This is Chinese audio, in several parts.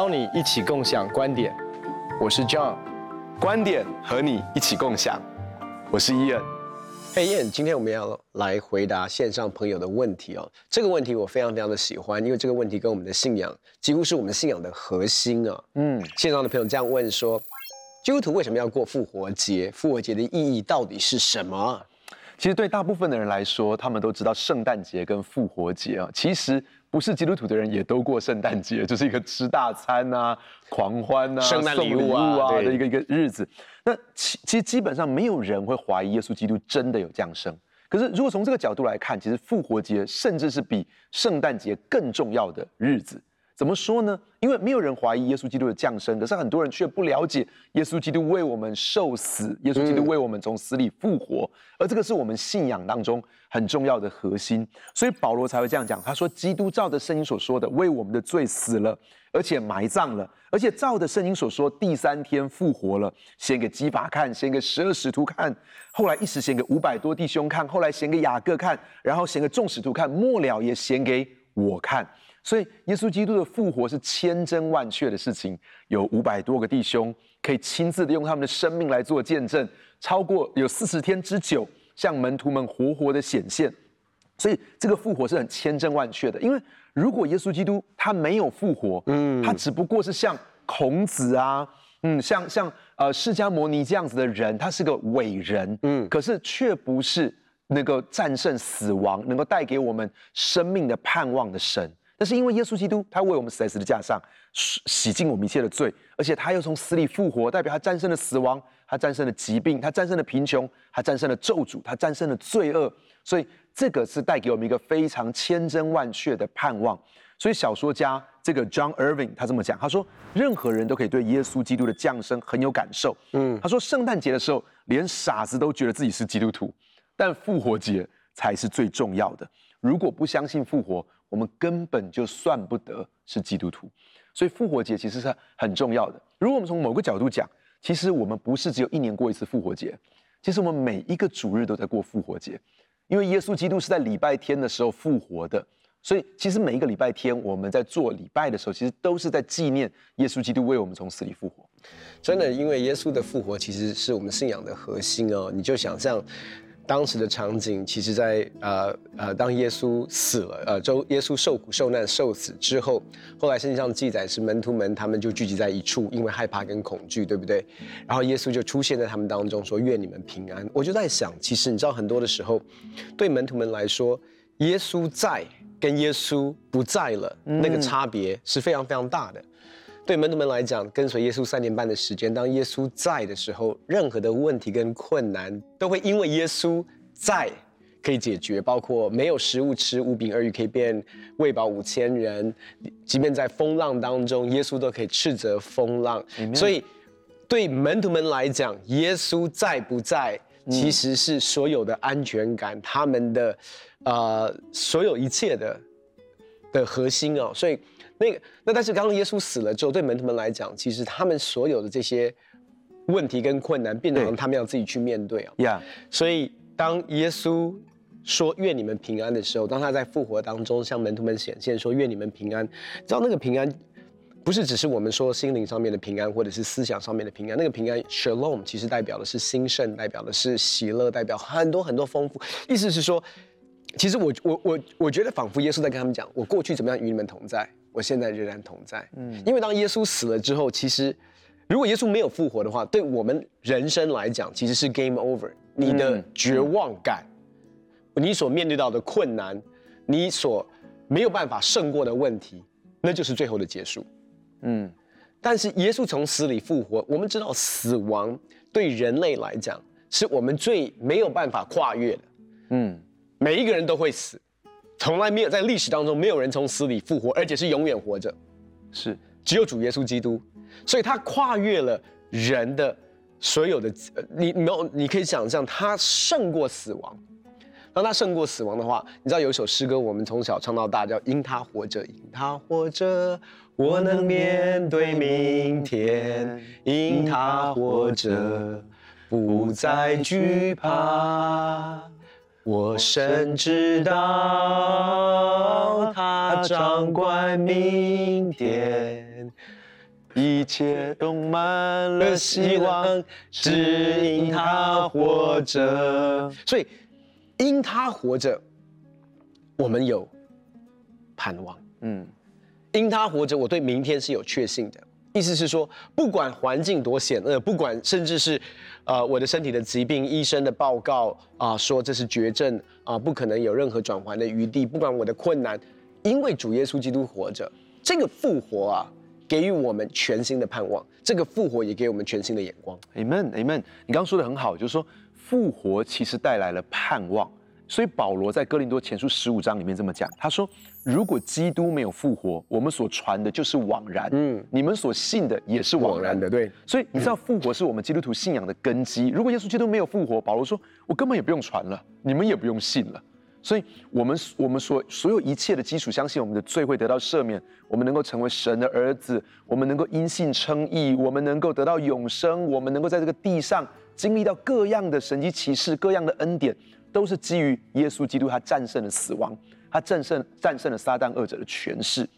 邀你一起共享观点，我是 John，观点和你一起共享，我是 Ian。嘿，Ian，今天我们要来回答线上朋友的问题哦。这个问题我非常非常的喜欢，因为这个问题跟我们的信仰几乎是我们信仰的核心啊。嗯，线上的朋友这样问说，基督徒为什么要过复活节？复活节的意义到底是什么？其实对大部分的人来说，他们都知道圣诞节跟复活节啊。其实不是基督徒的人也都过圣诞节，就是一个吃大餐啊、狂欢啊、圣诞礼物啊，送礼物啊的一个一个日子。那其其实基本上没有人会怀疑耶稣基督真的有降生。可是如果从这个角度来看，其实复活节甚至是比圣诞节更重要的日子。怎么说呢？因为没有人怀疑耶稣基督的降生，可是很多人却不了解耶稣基督为我们受死，耶稣基督为我们从死里复活，而这个是我们信仰当中很重要的核心。所以保罗才会这样讲，他说：“基督照着圣经所说的，为我们的罪死了，而且埋葬了，而且照着圣经所说，第三天复活了。先给基法看，先给十二使徒看，后来一时显给五百多弟兄看，后来显给雅各看，然后显给众使徒看，末了也显给我看。”所以，耶稣基督的复活是千真万确的事情。有五百多个弟兄可以亲自的用他们的生命来做见证，超过有四十天之久，向门徒们活活的显现。所以，这个复活是很千真万确的。因为如果耶稣基督他没有复活，嗯，他只不过是像孔子啊，嗯，像像呃释迦牟尼这样子的人，他是个伟人，嗯，可是却不是能够战胜死亡、能够带给我们生命的盼望的神。但是因为耶稣基督，他为我们死在十字架上，洗净我们一切的罪，而且他又从死里复活，代表他战胜了死亡，他战胜了疾病，他战胜了贫穷，他战胜了咒诅，他战胜了罪恶。所以这个是带给我们一个非常千真万确的盼望。所以小说家这个 John Irving 他这么讲，他说任何人都可以对耶稣基督的降生很有感受。嗯，他说圣诞节的时候，连傻子都觉得自己是基督徒，但复活节才是最重要的。如果不相信复活，我们根本就算不得是基督徒，所以复活节其实是很重要的。如果我们从某个角度讲，其实我们不是只有一年过一次复活节，其实我们每一个主日都在过复活节，因为耶稣基督是在礼拜天的时候复活的，所以其实每一个礼拜天我们在做礼拜的时候，其实都是在纪念耶稣基督为我们从死里复活。真的，因为耶稣的复活其实是我们信仰的核心哦，你就想象。当时的场景，其实在，在呃呃，当耶稣死了，呃，周耶稣受苦受难受死之后，后来圣经上记载是门徒们他们就聚集在一处，因为害怕跟恐惧，对不对？然后耶稣就出现在他们当中，说愿你们平安。我就在想，其实你知道很多的时候，对门徒们来说，耶稣在跟耶稣不在了，那个差别是非常非常大的。对门徒们来讲，跟随耶稣三年半的时间，当耶稣在的时候，任何的问题跟困难都会因为耶稣在可以解决，包括没有食物吃，五饼二鱼可以变喂饱五千人，即便在风浪当中，耶稣都可以斥责风浪。所以，对门徒们来讲，耶稣在不在，其实是所有的安全感，他们的呃所有一切的的核心哦。所以。那个，那但是刚刚耶稣死了之后，对门徒们来讲，其实他们所有的这些问题跟困难，变成他们要自己去面对啊。Yeah. 所以当耶稣说愿你们平安的时候，当他在复活当中向门徒们显现说愿你们平安，知道那个平安不是只是我们说心灵上面的平安，或者是思想上面的平安，那个平安 Shalom 其实代表的是兴盛，代表的是喜乐，代表很多很多丰富。意思是说，其实我我我我觉得仿佛耶稣在跟他们讲，我过去怎么样与你们同在。我现在仍然同在，嗯，因为当耶稣死了之后，其实如果耶稣没有复活的话，对我们人生来讲，其实是 game over。你的绝望感，你所面对到的困难，你所没有办法胜过的问题，那就是最后的结束。嗯，但是耶稣从死里复活，我们知道死亡对人类来讲是我们最没有办法跨越的。嗯，每一个人都会死。从来没有在历史当中没有人从死里复活，而且是永远活着，是只有主耶稣基督，所以他跨越了人的所有的，你没有，你可以想象他胜过死亡。当他胜过死亡的话，你知道有一首诗歌，我们从小唱到大，叫“因他活着，因他活着，我能面对明天；因他活着，不再惧怕。”我深知道他掌管明天，一切充满了希望，只因他活着。所以，因他活着，我们有盼望。嗯，因他活着，我对明天是有确信的。意思是说，不管环境多险恶，不管甚至是，呃，我的身体的疾病，医生的报告啊、说这是绝症啊、不可能有任何转圜的余地。不管我的困难，因为主耶稣基督活着，这个复活啊，给予我们全新的盼望。这个复活也给我们全新的眼光。Amen，Amen。你刚刚说的很好，就是说复活其实带来了盼望。所以保罗在哥林多前书十五章里面这么讲，他说：“如果基督没有复活，我们所传的就是枉然，嗯，你们所信的也是枉然的。”对。所以你知道复活是我们基督徒信仰的根基。如果耶稣基督没有复活，保罗说：“我根本也不用传了，你们也不用信了。”所以，我们我们所所有一切的基础，相信我们的罪会得到赦免，我们能够成为神的儿子，我们能够因信称义，我们能够得到永生，我们能够在这个地上经历到各样的神迹奇事，各样的恩典。都是基于耶稣基督，他战胜了死亡，他战胜战胜了撒旦二者的权势，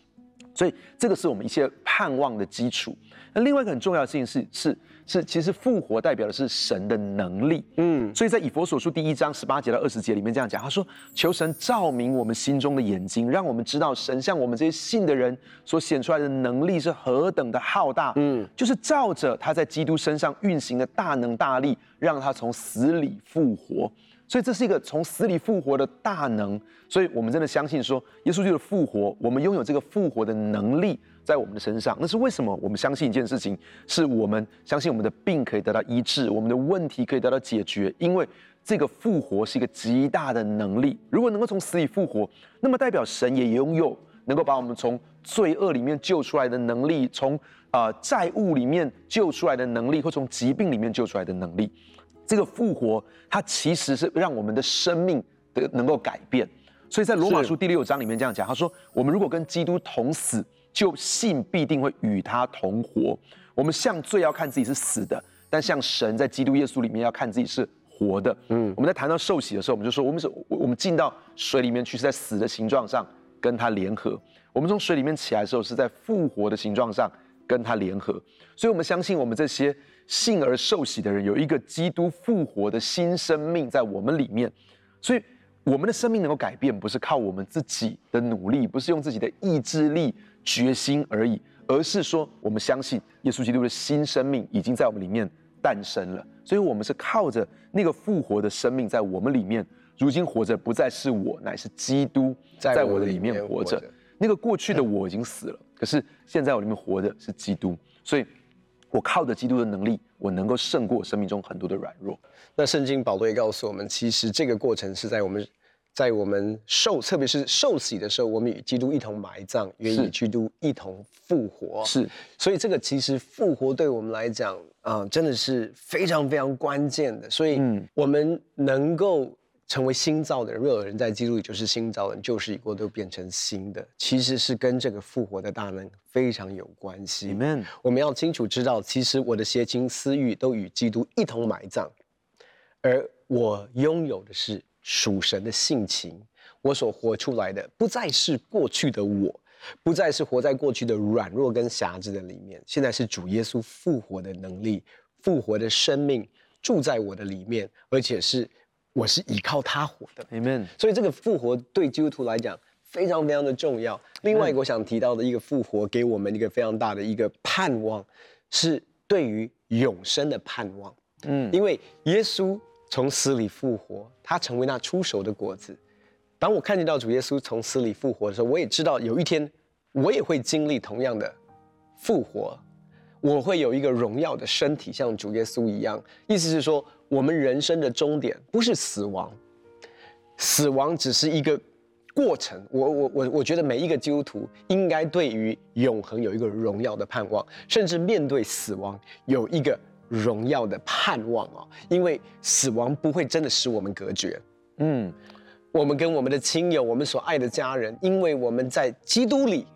所以这个是我们一切盼望的基础。那另外一个很重要的事情是是是，其实复活代表的是神的能力。嗯，所以在以佛所书第一章十八节到二十节里面这样讲，他说：“求神照明我们心中的眼睛，让我们知道神向我们这些信的人所显出来的能力是何等的浩大。嗯，就是照着他在基督身上运行的大能大力，让他从死里复活。”所以这是一个从死里复活的大能，所以我们真的相信说，耶稣基督的复活，我们拥有这个复活的能力在我们的身上。那是为什么？我们相信一件事情，是我们相信我们的病可以得到医治，我们的问题可以得到解决，因为这个复活是一个极大的能力。如果能够从死里复活，那么代表神也拥有能够把我们从罪恶里面救出来的能力，从呃债务里面救出来的能力，或从疾病里面救出来的能力。这个复活，它其实是让我们的生命的能够改变。所以在罗马书第六章里面这样讲，他说：“我们如果跟基督同死，就信必定会与他同活。我们向罪要看自己是死的，但向神在基督耶稣里面要看自己是活的。”嗯，我们在谈到受洗的时候，我们就说，我们是，我们进到水里面去是在死的形状上跟他联合；我们从水里面起来的时候，是在复活的形状上跟他联合。所以，我们相信我们这些。信而受洗的人有一个基督复活的新生命在我们里面，所以我们的生命能够改变，不是靠我们自己的努力，不是用自己的意志力、决心而已，而是说我们相信耶稣基督的新生命已经在我们里面诞生了。所以，我们是靠着那个复活的生命在我们里面，如今活着不再是我，乃是基督在我的里面活着。那个过去的我已经死了，可是现在我里面活的是基督，所以。我靠着基督的能力，我能够胜过生命中很多的软弱。那圣经保罗也告诉我们，其实这个过程是在我们，在我们受，特别是受洗的时候，我们与基督一同埋葬，也与基督一同复活。是，所以这个其实复活对我们来讲啊、呃，真的是非常非常关键的。所以，我们能够。成为新造的人，若有人在基督里，就是新造的人，旧事已过，都变成新的。其实是跟这个复活的大能非常有关系。Amen。我们要清楚知道，其实我的邪情私欲都与基督一同埋葬，而我拥有的是属神的性情。我所活出来的，不再是过去的我，不再是活在过去的软弱跟瑕疵的里面。现在是主耶稣复活的能力，复活的生命住在我的里面，而且是。我是依靠他活的，Amen。所以这个复活对基督徒来讲非常非常的重要。另外一个我想提到的一个复活，给我们一个非常大的一个盼望，是对于永生的盼望。嗯，因为耶稣从死里复活，他成为那出手的果子。当我看见到主耶稣从死里复活的时候，我也知道有一天我也会经历同样的复活，我会有一个荣耀的身体，像主耶稣一样。意思是说。我们人生的终点不是死亡，死亡只是一个过程。我我我我觉得每一个基督徒应该对于永恒有一个荣耀的盼望，甚至面对死亡有一个荣耀的盼望啊！因为死亡不会真的使我们隔绝。嗯，我们跟我们的亲友、我们所爱的家人，因为我们在基督里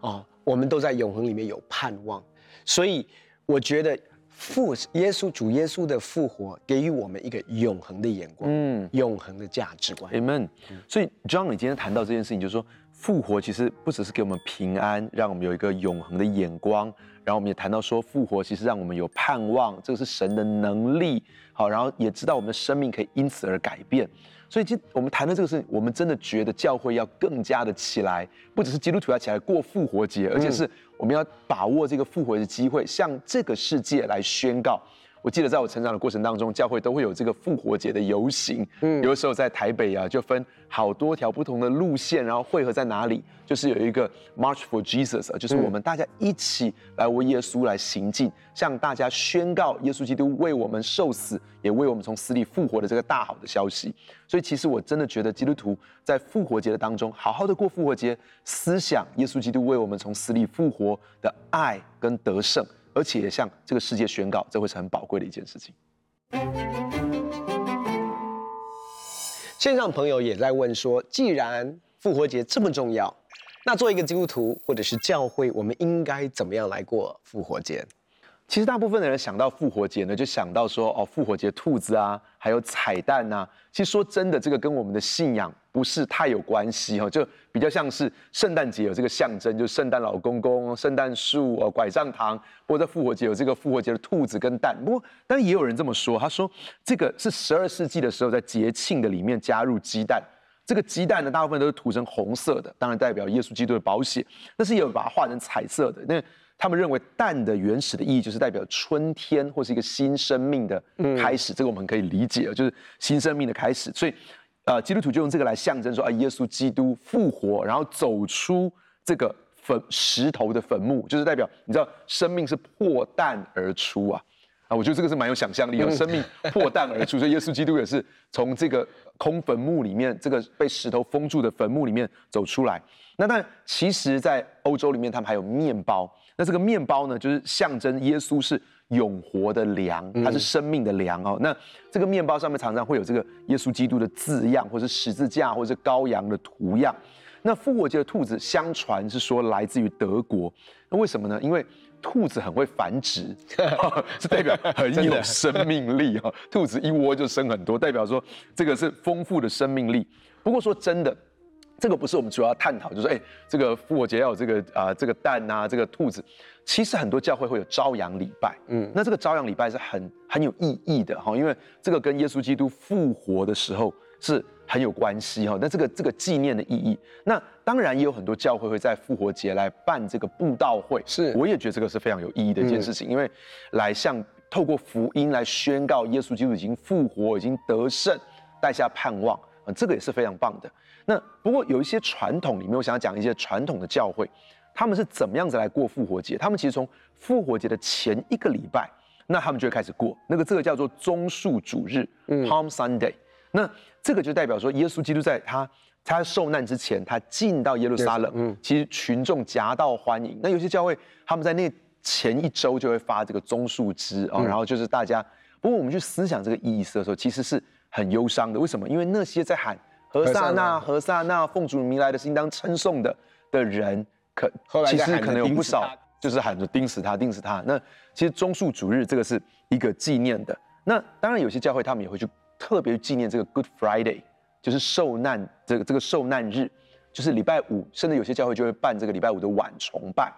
啊，我们都在永恒里面有盼望，所以我觉得。复耶稣主耶稣的复活给予我们一个永恒的眼光，嗯，永恒的价值观。Amen。所以，John，你今天谈到这件事情，就是说复活其实不只是给我们平安，让我们有一个永恒的眼光，然然后我们也谈到说复活其实让我们有盼望，这个是神的能力，好，然后也知道我们的生命可以因此而改变。所以，其实我们谈的这个事，我们真的觉得教会要更加的起来，不只是基督徒要起来过复活节，而且是我们要把握这个复活的机会，向这个世界来宣告。我记得在我成长的过程当中，教会都会有这个复活节的游行。嗯，有的时候在台北啊，就分好多条不同的路线，然后汇合在哪里，就是有一个 March for Jesus 啊，就是我们大家一起来为耶稣来行进，向大家宣告耶稣基督为我们受死，也为我们从死里复活的这个大好的消息。所以，其实我真的觉得基督徒在复活节的当中，好好的过复活节，思想耶稣基督为我们从死里复活的爱跟得胜。而且向这个世界宣告，这会是很宝贵的一件事情。线上朋友也在问说，既然复活节这么重要，那作为一个基督徒或者是教会，我们应该怎么样来过复活节？其实大部分的人想到复活节呢，就想到说哦，复活节兔子啊，还有彩蛋、啊。其实说真的，这个跟我们的信仰不是太有关系哈，就比较像是圣诞节有这个象征，就是圣诞老公公、圣诞树、哦拐杖糖。不过在复活节有这个复活节的兔子跟蛋。不过，但是也有人这么说，他说这个是十二世纪的时候在节庆的里面加入鸡蛋。这个鸡蛋呢，大部分都是涂成红色的，当然代表耶稣基督的保险。但是也有把它画成彩色的，那。他们认为蛋的原始的意义就是代表春天或是一个新生命的开始，嗯、这个我们可以理解，就是新生命的开始。所以，呃，基督徒就用这个来象征说啊，耶稣基督复活，然后走出这个坟石头的坟墓，就是代表你知道生命是破蛋而出啊啊！我觉得这个是蛮有想象力的，生命破蛋而出，所以耶稣基督也是从这个空坟墓里面，这个被石头封住的坟墓里面走出来。那但其实，在欧洲里面，他们还有面包。那这个面包呢，就是象征耶稣是永活的粮，它是生命的粮哦。那这个面包上面常常会有这个耶稣基督的字样，或是十字架，或是羔羊的图样。那复活节的兔子，相传是说来自于德国。那为什么呢？因为兔子很会繁殖，是代表很有生命力哈。兔子一窝就生很多，代表说这个是丰富的生命力。不过说真的。这个不是我们主要探讨，就是说，哎，这个复活节要有这个啊、呃，这个蛋啊，这个兔子，其实很多教会会有朝阳礼拜，嗯，那这个朝阳礼拜是很很有意义的哈，因为这个跟耶稣基督复活的时候是很有关系哈。那这个这个纪念的意义，那当然也有很多教会会在复活节来办这个布道会，是，我也觉得这个是非常有意义的一件事情，嗯、因为来向透过福音来宣告耶稣基督已经复活，已经得胜，带下盼望啊，这个也是非常棒的。那不过有一些传统里面，我想要讲一些传统的教会，他们是怎么样子来过复活节？他们其实从复活节的前一个礼拜，那他们就会开始过那个这个叫做棕树主日，嗯，Palm Sunday。那这个就代表说，耶稣基督在他他受难之前，他进到耶路撒冷，嗯，其实群众夹道欢迎。那有些教会他们在那前一周就会发这个棕树枝啊，然后就是大家。不过我们去思想这个意思的时候，其实是很忧伤的。为什么？因为那些在喊。何萨那，何萨那，奉主名来的是应当称颂的的人，可其实可能有不少，就是喊着钉死他，钉死他。那其实棕树主日这个是一个纪念的。那当然有些教会他们也会去特别纪念这个 Good Friday，就是受难这个这个受难日，就是礼拜五，甚至有些教会就会办这个礼拜五的晚崇拜，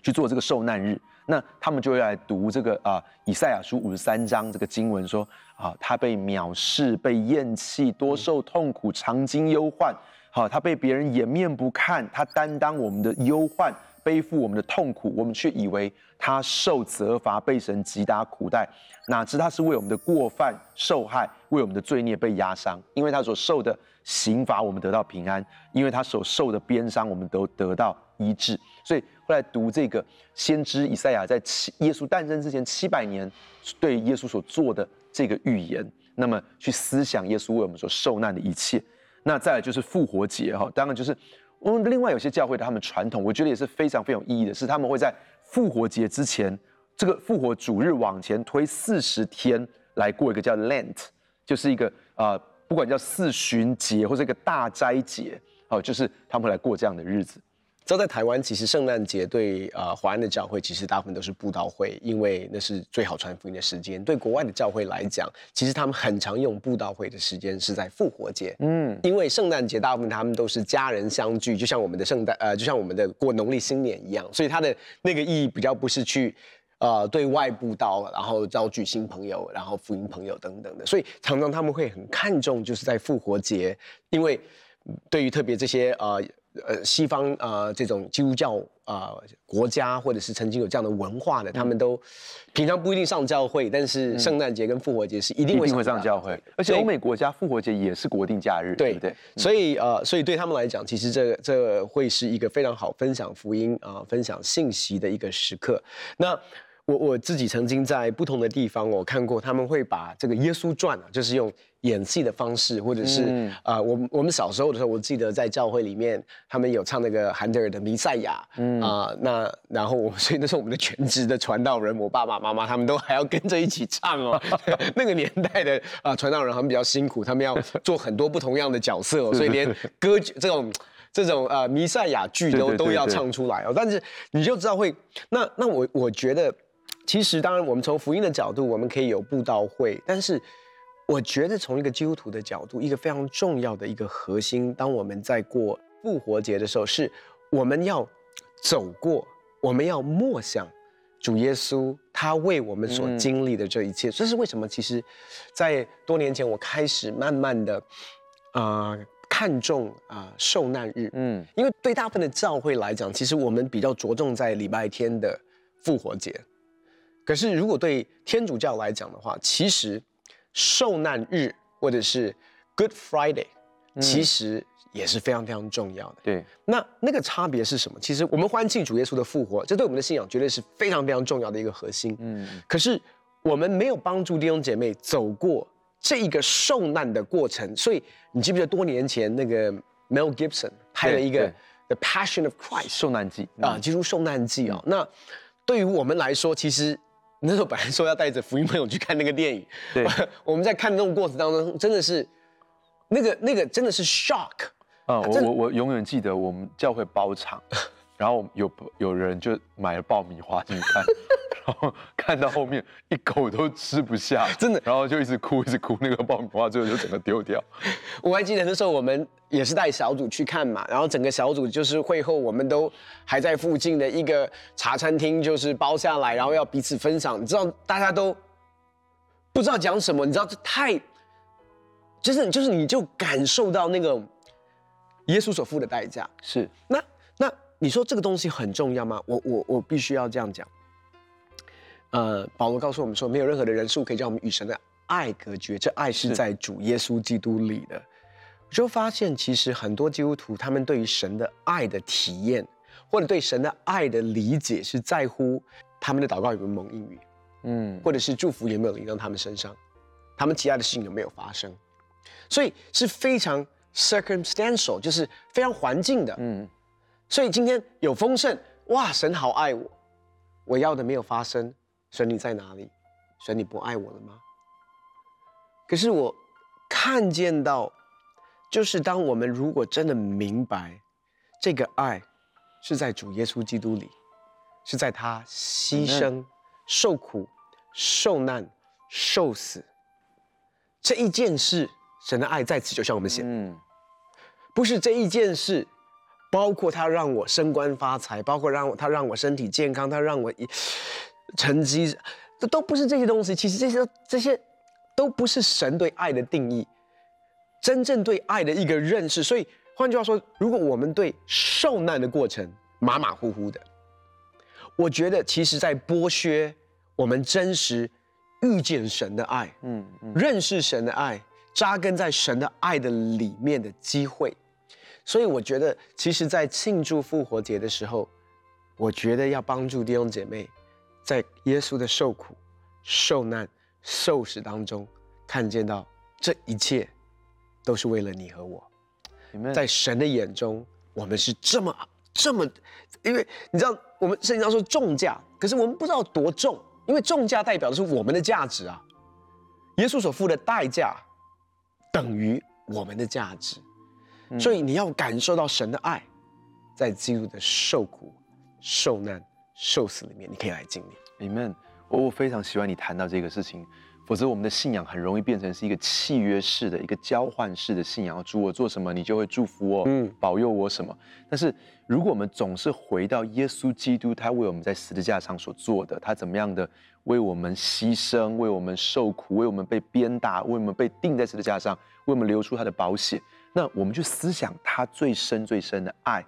去做这个受难日。那他们就会来读这个啊、以赛亚书五十三章这个经文说啊，他被藐视，被厌弃，多受痛苦，常经忧患。好，他被别人掩面不看，他担当我们的忧患，背负我们的痛苦，我们却以为他受责罚，被神击打苦待，哪知他是为我们的过犯受害，为我们的罪孽被压伤。因为他所受的刑罚，我们得到平安；因为他所受的鞭伤，我们都得到医治。所以。后来读这个先知以赛亚在七耶稣诞生之前七百年对耶稣所做的这个预言，那么去思想耶稣为我们所受难的一切。那再来就是复活节哈，当然就是我们另外有些教会的他们传统，我觉得也是非常非常有意义的，是他们会在复活节之前，这个复活主日往前推四十天来过一个叫 Lent，就是一个啊、呃，不管叫四旬节或者一个大斋节，哦，就是他们会来过这样的日子。知道在台湾，其实圣诞节对呃华安的教会，其实大部分都是布道会，因为那是最好传福音的时间。对国外的教会来讲，其实他们很常用布道会的时间是在复活节，嗯，因为圣诞节大部分他们都是家人相聚，就像我们的圣诞呃，就像我们的过农历新年一样，所以它的那个意义比较不是去呃对外布道，然后招聚新朋友，然后福音朋友等等的，所以常常他们会很看重就是在复活节，因为对于特别这些呃。呃，西方呃这种基督教啊、呃、国家，或者是曾经有这样的文化的，他们都平常不一定上教会，但是圣诞节跟复活节是一定会上，会上教会。而且欧美国家复活节也是国定假日，对，对不对？所以呃，所以对他们来讲，其实这这会是一个非常好分享福音啊、呃、分享信息的一个时刻。那。我我自己曾经在不同的地方，我看过他们会把这个耶稣传啊，就是用演戏的方式，或者是啊、嗯呃，我们我们小时候的时候，我记得在教会里面，他们有唱那个韩德尔的《弥赛亚》嗯啊、呃，那然后我所以那是我们的全职的传道人，我爸爸妈妈他们都还要跟着一起唱哦。那个年代的啊传道人他们比较辛苦，他们要做很多不同样的角色、哦，所以连歌剧这种这种呃弥赛亚剧都都要唱出来哦。但是你就知道会那那我我觉得。其实，当然，我们从福音的角度，我们可以有布道会。但是，我觉得从一个基督徒的角度，一个非常重要的一个核心，当我们在过复活节的时候，是我们要走过，我们要默想主耶稣他为我们所经历的这一切。嗯、这是为什么？其实，在多年前，我开始慢慢的啊、呃、看重啊、呃、受难日。嗯，因为对大部分的教会来讲，其实我们比较着重在礼拜天的复活节。可是，如果对天主教来讲的话，其实受难日或者是 Good Friday，其实也是非常非常重要的。对，那那个差别是什么？其实我们欢庆主耶稣的复活，这对我们的信仰绝对是非常非常重要的一个核心。嗯。可是我们没有帮助弟兄姐妹走过这一个受难的过程，所以你记不记得多年前那个 Mel Gibson 拍了一个 The Passion of Christ 受难记啊，基督受难记啊。那对于我们来说，其实那时候本来说要带着福音朋友去看那个电影，对，我们在看那种过程当中，真的是那个那个真的是 shock 啊！我我我永远记得我们教会包场，然后有有人就买了爆米花进去看。然后看到后面一口都吃不下，真的，然后就一直哭，一直哭，那个爆米花最后就整个丢掉。我还记得那时候我们也是带小组去看嘛，然后整个小组就是会后我们都还在附近的一个茶餐厅，就是包下来，然后要彼此分享。你知道大家都不知道讲什么，你知道这太，就是就是你就感受到那个耶稣所付的代价。是，那那你说这个东西很重要吗？我我我必须要这样讲。呃，保罗告诉我们说，没有任何的人数可以将我们与神的爱隔绝，这爱是在主耶稣基督里的。我就发现，其实很多基督徒他们对于神的爱的体验，或者对神的爱的理解，是在乎他们的祷告有没有蒙应允，嗯，或者是祝福有没有临到他们身上，他们其他的事情有没有发生，所以是非常 circumstantial，就是非常环境的，嗯。所以今天有丰盛，哇，神好爱我，我要的没有发生。神，你在哪里？神，你不爱我了吗？可是我看见到，就是当我们如果真的明白这个爱是在主耶稣基督里，是在他牺牲、受苦、受难、受死这一件事，神的爱在此就向我们显。嗯，不是这一件事，包括他让我升官发财，包括让我他让我身体健康，他让我一。成绩，这都不是这些东西。其实这些这些都不是神对爱的定义，真正对爱的一个认识。所以换句话说，如果我们对受难的过程马马虎虎的，我觉得其实在剥削我们真实遇见神的爱，嗯，嗯，认识神的爱，扎根在神的爱的里面的机会。所以我觉得，其实，在庆祝复活节的时候，我觉得要帮助弟兄姐妹。在耶稣的受苦、受难、受死当中，看见到这一切都是为了你和我。在神的眼中，我们是这么这么，因为你知道，我们圣经上说重价，可是我们不知道多重，因为重价代表的是我们的价值啊。耶稣所付的代价等于我们的价值，所以你要感受到神的爱。在基督的受苦、受难、受死里面，你可以来经历。Amen。我我非常喜欢你谈到这个事情。否则，我们的信仰很容易变成是一个契约式的一个交换式的信仰。主，我做什么，你就会祝福我，嗯，保佑我什么。但是，如果我们总是回到耶稣基督，他为我们在十字架上所做的，他怎么样的为我们牺牲，为我们受苦，为我们被鞭打，为我们被钉在十字架上，为我们流出他的宝血，那我们去思想他最深最深的爱，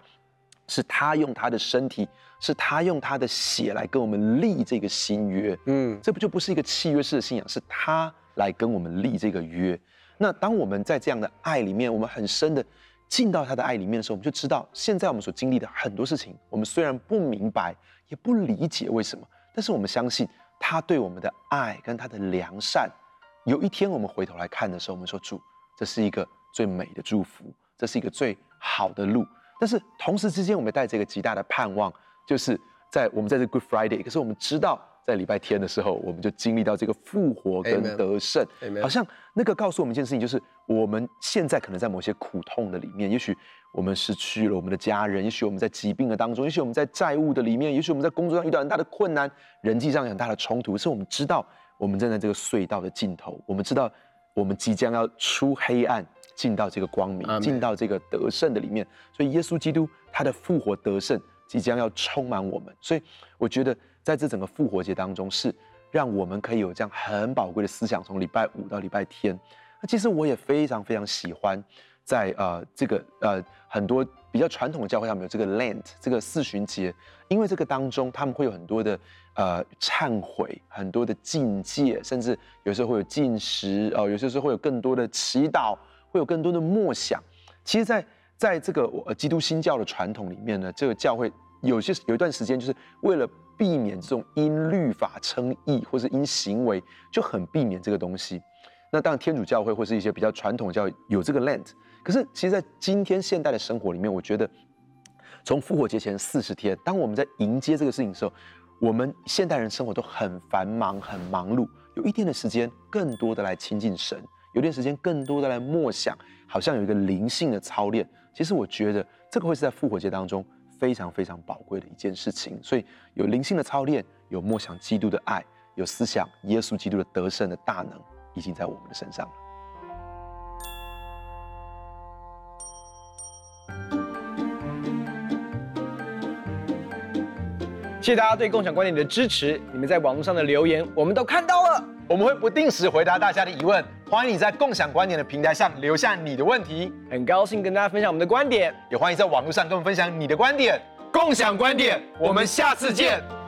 是他用他的身体。是他用他的血来跟我们立这个新约，嗯，这不就不是一个契约式的信仰？是他来跟我们立这个约。那当我们在这样的爱里面，我们很深的进到他的爱里面的时候，我们就知道，现在我们所经历的很多事情，我们虽然不明白，也不理解为什么，但是我们相信他对我们的爱跟他的良善。有一天我们回头来看的时候，我们说主，这是一个最美的祝福，这是一个最好的路。但是同时之间，我们带着一个极大的盼望。就是在我们在这 Good Friday，可是我们知道在礼拜天的时候，我们就经历到这个复活跟得胜。好像那个告诉我们一件事情，就是我们现在可能在某些苦痛的里面，也许我们失去了我们的家人，也许我们在疾病的当中，也许我们在债务的里面，也许我们在工作上遇到很大的困难，人际上有很大的冲突。是我们知道我们站在这个隧道的尽头，我们知道我们即将要出黑暗，进到这个光明，进到这个得胜的里面。所以耶稣基督他的复活得胜。即将要充满我们，所以我觉得在这整个复活节当中，是让我们可以有这样很宝贵的思想，从礼拜五到礼拜天。那其实我也非常非常喜欢在呃这个呃很多比较传统的教会上面有这个 Lent 这个四旬节，因为这个当中他们会有很多的呃忏悔，很多的禁戒，甚至有时候会有禁食哦、呃，有些时候会有更多的祈祷，会有更多的默想。其实，在在这个呃基督新教的传统里面呢，这个教会有些有一段时间，就是为了避免这种因律法称义，或是因行为就很避免这个东西。那当然天主教会或是一些比较传统教有这个 Lent，可是其实，在今天现代的生活里面，我觉得从复活节前四十天，当我们在迎接这个事情的时候，我们现代人生活都很繁忙、很忙碌，有一天的时间更多的来亲近神，有点时间更多的来默想，好像有一个灵性的操练。其实我觉得这个会是在复活节当中非常非常宝贵的一件事情，所以有灵性的操练，有默想基督的爱，有思想耶稣基督的得胜的大能，已经在我们的身上了。谢谢大家对共享观点的支持，你们在网络上的留言我们都看到了。我们会不定时回答大家的疑问，欢迎你在共享观点的平台上留下你的问题。很高兴跟大家分享我们的观点，也欢迎在网络上跟我们分享你的观点。共享观点，我们下次见。